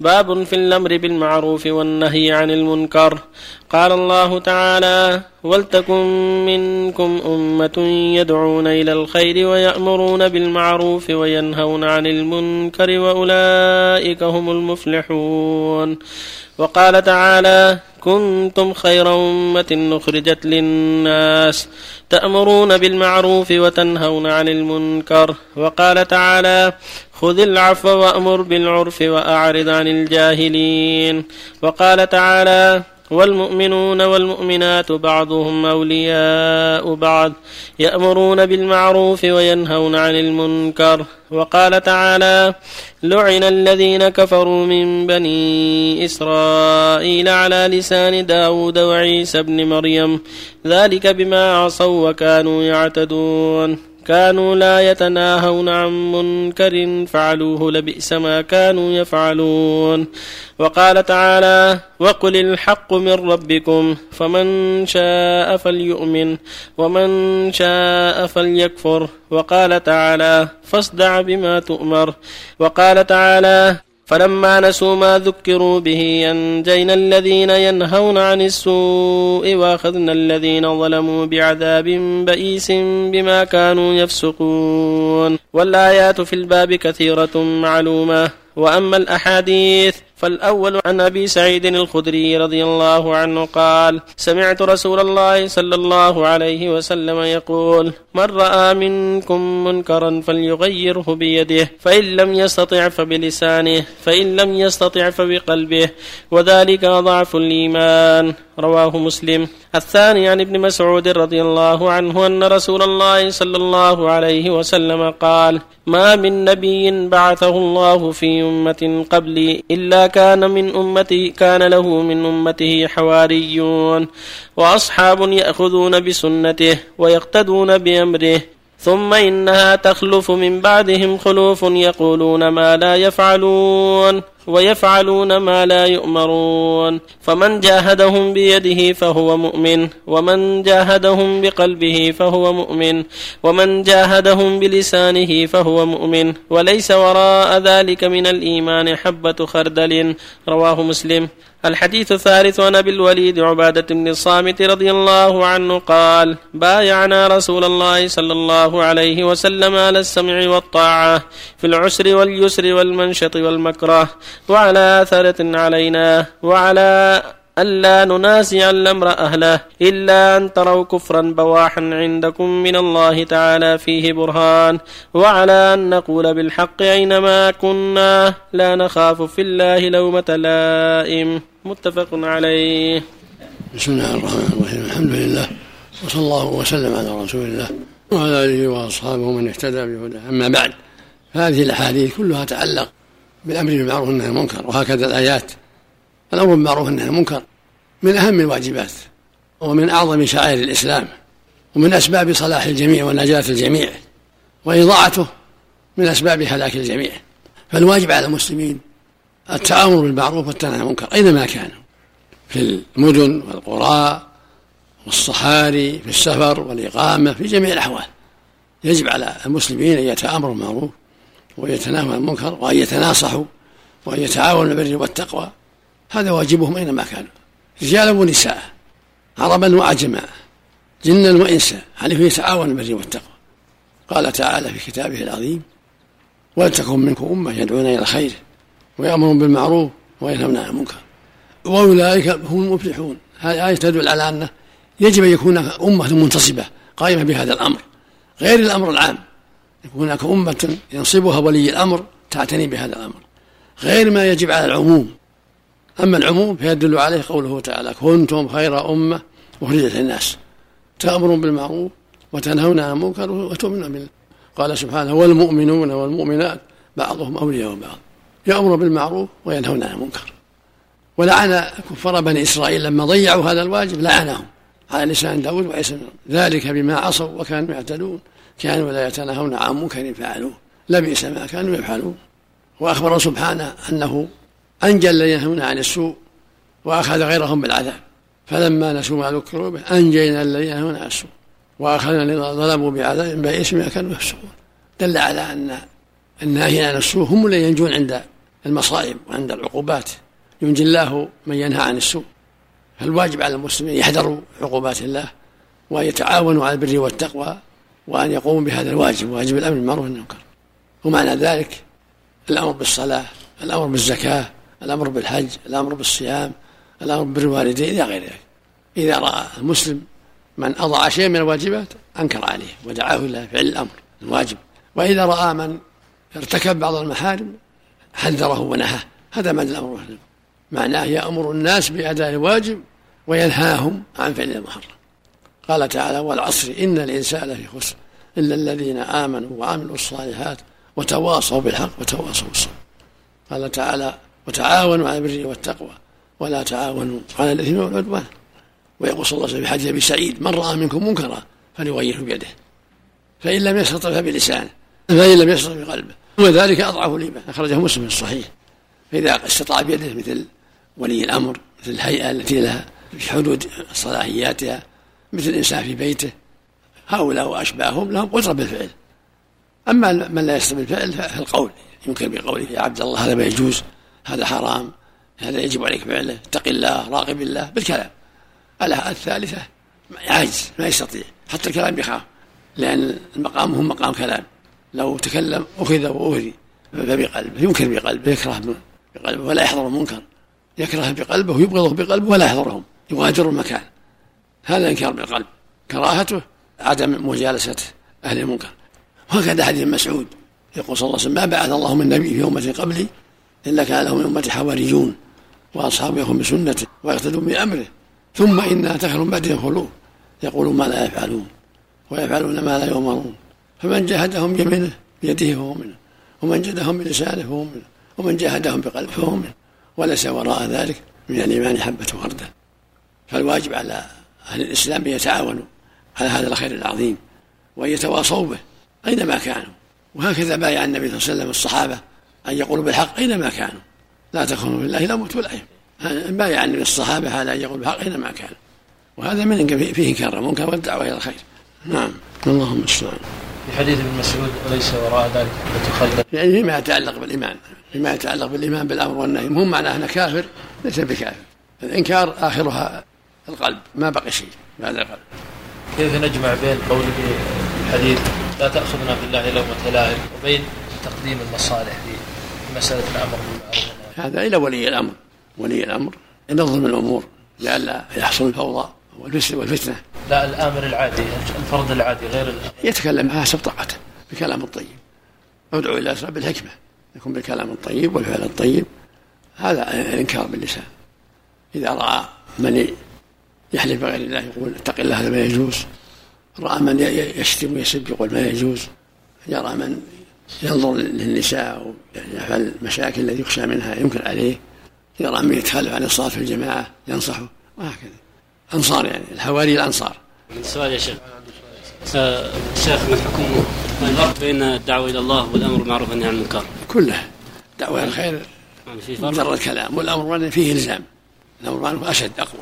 باب في الأمر بالمعروف والنهي عن المنكر. قال الله تعالى ولتكن منكم أمة يدعون إلى الخير ويأمرون بالمعروف وينهون عن المنكر وأولئك هم المفلحون. وقال تعالى كنتم خير أمة أخرجت للناس تأمرون بالمعروف وتنهون عن المنكر. وقال تعالى خذ العفو وأمر بالعرف وأعرض عن الجاهلين. وقال تعالى والمؤمنون والمؤمنات بعضهم أولياء بعض يأمرون بالمعروف وينهون عن المنكر. وقال تعالى لعن الذين كفروا من بني إسرائيل على لسان داود وعيسى بن مريم. ذلك بما عصوا وكانوا يعتدون. كانوا لا يتناهون عن منكر فعلوه لبئس ما كانوا يفعلون. وقال تعالى وقل الحق من ربكم فمن شاء فليؤمن ومن شاء فليكفر. وقال تعالى فاصدع بما تؤمر. وقال تعالى فلما نسوا ما ذكروا به أنجينا الذين ينهون عن السوء وأخذنا الذين ظلموا بعذاب بئيس بما كانوا يفسقون. والآيات في الباب كثيرة معلومة. وأما الأحاديث فالأول عن أبي سعيد الخدري رضي الله عنه قال سمعت رسول الله صلى الله عليه وسلم يقول من رأى منكم منكرا فليغيره بيده فإن لم يستطع فبلسانه فإن لم يستطع فبقلبه وذلك ضعف الإيمان. رواه مسلم. الثاني عن ابن مسعود رضي الله عنه أن رسول الله صلى الله عليه وسلم قال ما من نبي بعثه الله في أمة قبلي إلا كان من أمتي كان له من أمته حواريون. وأصحاب يأخذون بسنته ويقتدون بأمره. ثم إنها تخلف من بعدهم خلوف يقولون ما لا يفعلون. ويفعلون ما لا يؤمرون. فمن جاهدهم بيده فهو مؤمن ومن جاهدهم بقلبه فهو مؤمن ومن جاهدهم بلسانه فهو مؤمن. وليس وراء ذلك من الإيمان حبة خردل. رواه مسلم. الحديث الثالث عن أبي الوليد عبادة بن الصامت رضي الله عنه قال بايعنا رسول الله صلى الله عليه وسلم على السمع والطاعة في العسر واليسر والمنشط والمكره. وعلى اثره علينا وعلى ألا ننازع الأمر أهله إلا أن تروا كفرا بواحا عندكم من الله تعالى فيه برهان وعلى أن نقول بالحق أينما كنا لا نخاف في الله لومة لائم متفق عليه. بسم الله الرحمن الرحيم. الحمد لله. وصلى الله وسلم على رسول الله وعلى آله وأصحابه من اهتدى بهداه. أما بعد فهذه الأحاديث كلها تعلق بالأمر بالمعروف والنهي عن المنكر وهكذا الآيات. الأمر بالمعروف والنهي عن المنكر من أهم الواجبات ومن أعظم شعائر الإسلام ومن أسباب صلاح الجميع ونجاة الجميع وإضاعته من أسباب هلاك الجميع. فالواجب على المسلمين التآمر بالمعروف والتنهي عن المنكر أينما كانوا في المدن والقرى والصحاري في السفر والإقامة في جميع الأحوال. يجب على المسلمين أن يتآمروا بالمعروف ويتناهوا عن المنكر وأن يتناصحوا وأن يتعاونوا بالبر والتقوى. هذا واجبهم أينما كانوا. رجالا ونساء عربا وعجما جنا وإنسا عليه يتعاون بالبر والتقوى. قال تعالى في كتابه العظيم ولتكن منكم أمة يدعون إلى الخير ويأمرون بالمعروف وينهون عن المنكر. وأولئك هم المفلحون. هذه آية تدل على أنه يجب أن يكون أمة منتصبة قائمة بهذا الأمر غير الأمر العام. يكون هناك أمة ينصبها ولي الأمر تعتني بهذا الأمر غير ما يجب على العموم. أما العموم فيدل عليه قوله تعالى كنتم خير أمة أخرجت للناس تأمرون بالمعروف وتنهون عن المنكر وتؤمنون بالله. قال سبحانه والمؤمنون والمؤمنات بعضهم أولياء بعض يأمر بالمعروف وينهون عن المنكر. ولعن كفار بني إسرائيل لما ضيعوا هذا الواجب لعنهم على لسان داود وعيسى ذلك بما عصوا وكانوا يعتدون. كانوا لا يتناهون عن منكر فعلوه. لبئس ما كانوا يفعلون. وأخبر سبحانه أنه أنجى الذين ينهون عن السوء وأخذ غيرهم بالعذاب. فلما نسوا ما ذكروا به أنجينا الذين ينهون عن السوء وأخذنا الذين ظلموا بعذاب بئس ما كانوا يفسقون. دل على أن الناهين عن السوء هم الذين ينجون عند المصائب وعند العقوبات. ينجي الله من ينهى عن السوء. فالواجب على المسلمين يحذروا عقوبات الله وأن يتعاونوا على البر والتقوى وأن يقوموا بهذا الواجب واجب الأمر بالمعروف والمنكر ومعنى ذلك الأمر بالصلاة الأمر بالزكاة الأمر بالحج الأمر بالصيام الأمر بالوالدين إلى غير ذلك. إذا رأى المسلم من أضاع شيئا من الواجبات أنكر عليه ودعاه إلى فعل الأمر الواجب. وإذا رأى من ارتكب بعض المحارم حذره ونهاه. هذا معنى الأمر معناه يأمر الناس بأداء الواجب وينهاهم عن فعل المحرم. قال تعالى والعصر إن الإنسان لفي خسر إلا الذين آمنوا وعملوا الصالحات وتواصوا بالحق وتواصوا بالصبر. قال تعالى وتعاونوا على البر والتقوى ولا تعاونوا على الإثم والعدوان. ويقول صلى الله عليه وسلم في حديث أبي سعيد من رأى منكم منكرا فليغيره بيده فإن لم يستطع فبلسانه فإن لم يستطع بقلبه. وذلك أضعف الإيمان أخرجه مسلم في الصحيح. فإذا استطاع بيده مثل ولي الأمر مثل الهيئة التي لها في حدود صلاحياتها مثل الإنسان في بيته. هؤلاء وأشباههم لهم قدرة بالفعل. أما من لا يستطيع بالفعل فالقول يمكن بقوله يا عبد الله هذا ما يجوز هذا حرام هذا يجب عليك فعله اتق الله راقب الله بالكلام. الثالثة عاجز ما يستطيع. حتى الكلام يخاف لأن المقام هو مقام كلام. لو تكلم أخذ وأوذي فبقلبه ينكر بقلبه يكره بقلبه ولا يحضر المنكر. يكره بقلبه ويبغضه بقلبه ولا يحضرهم. يغادر المكان. هذا إنكار بالقلب كراهته عدم مجالسة أهل المنكر. وهكذا حديث مسعود يقول صلى الله عليه وسلم ما بعث الله من نبي في أمة قبلي إلا كان له من أمة حواريون وأصحابه يأخذون بسنته ويقتدون بأمره ثم إنها تخر بعد يدخلون يقولون ما لا يفعلون ويفعلون ما لا يؤمرون. فمن جاهدهم بيمينه بيده فهو منه ومن جاهدهم بلسانه فهو منه ومن جاهدهم بقلبه فهو منه وليس وراء ذلك من الإيمان حبة خردل فالواجب على أهل الإسلام أن يتعاونوا على هذا الخير العظيم وأن يتواصوا به أينما كانوا. وهكذا بايع النبي صلى الله عليه وسلم الصحابة أن يقولوا بالحق أينما كانوا. لا تكونوا بالله لا موت ولا بايع النبي الصحابة على أن يقولوا بالحق أينما كانوا. وهذا من فيه إنكار المنكر والدعوة إلى الخير. نعم. اللهم المستعان في حديث ابن مسعود وليس وراء ذلك حبة يعني فيما يتعلق بالإيمان فيما يتعلق بالإيمان بالأمر والنهي. مهم معناه أنه كافر ليس بكافر. الإنكار آخرها القلب ما بقي شيء بعد القلب كيف نجمع بين قوله الحديث لا تأخذنا بالله لومة لائم وبين تقديم المصالح في مسألة الأمر بالمعروف هذا إلى ولي الأمر ولي الأمر ينظم الأمور لئلا يحصل الفوضى والفتنة. لا الآمر العادي الفرد العادي غير الأمر. يتكلم حسب طاقته بكلام الطيب. ادعو إلى أسباب الحكمة يكون بالكلام الطيب والفعل الطيب. هذا الإنكار باللسان. إذا رأى من يحلف بغير الله يقول اتق الله هذا ما يجوز. رأى من يشتم ويسب يقول ما يجوز. يرى من ينظر للنساء ويفعل المشاكل التي يخشى منها ينكر عليه. يرى من يتخلف عن الصلاة في الجماعة ينصحه. وهكذا. أنصار يعني الحواري الأنصار. سؤال يا شيخ. آه، شيخ ما الحكم الفرق بين الدعوة إلى الله والأمر بالمعروف والنهي عن المنكر؟ كله. دعوة الخير مجرد كلام والأمر فيه إلزام. الأمر بالمعروف أشد أقوى.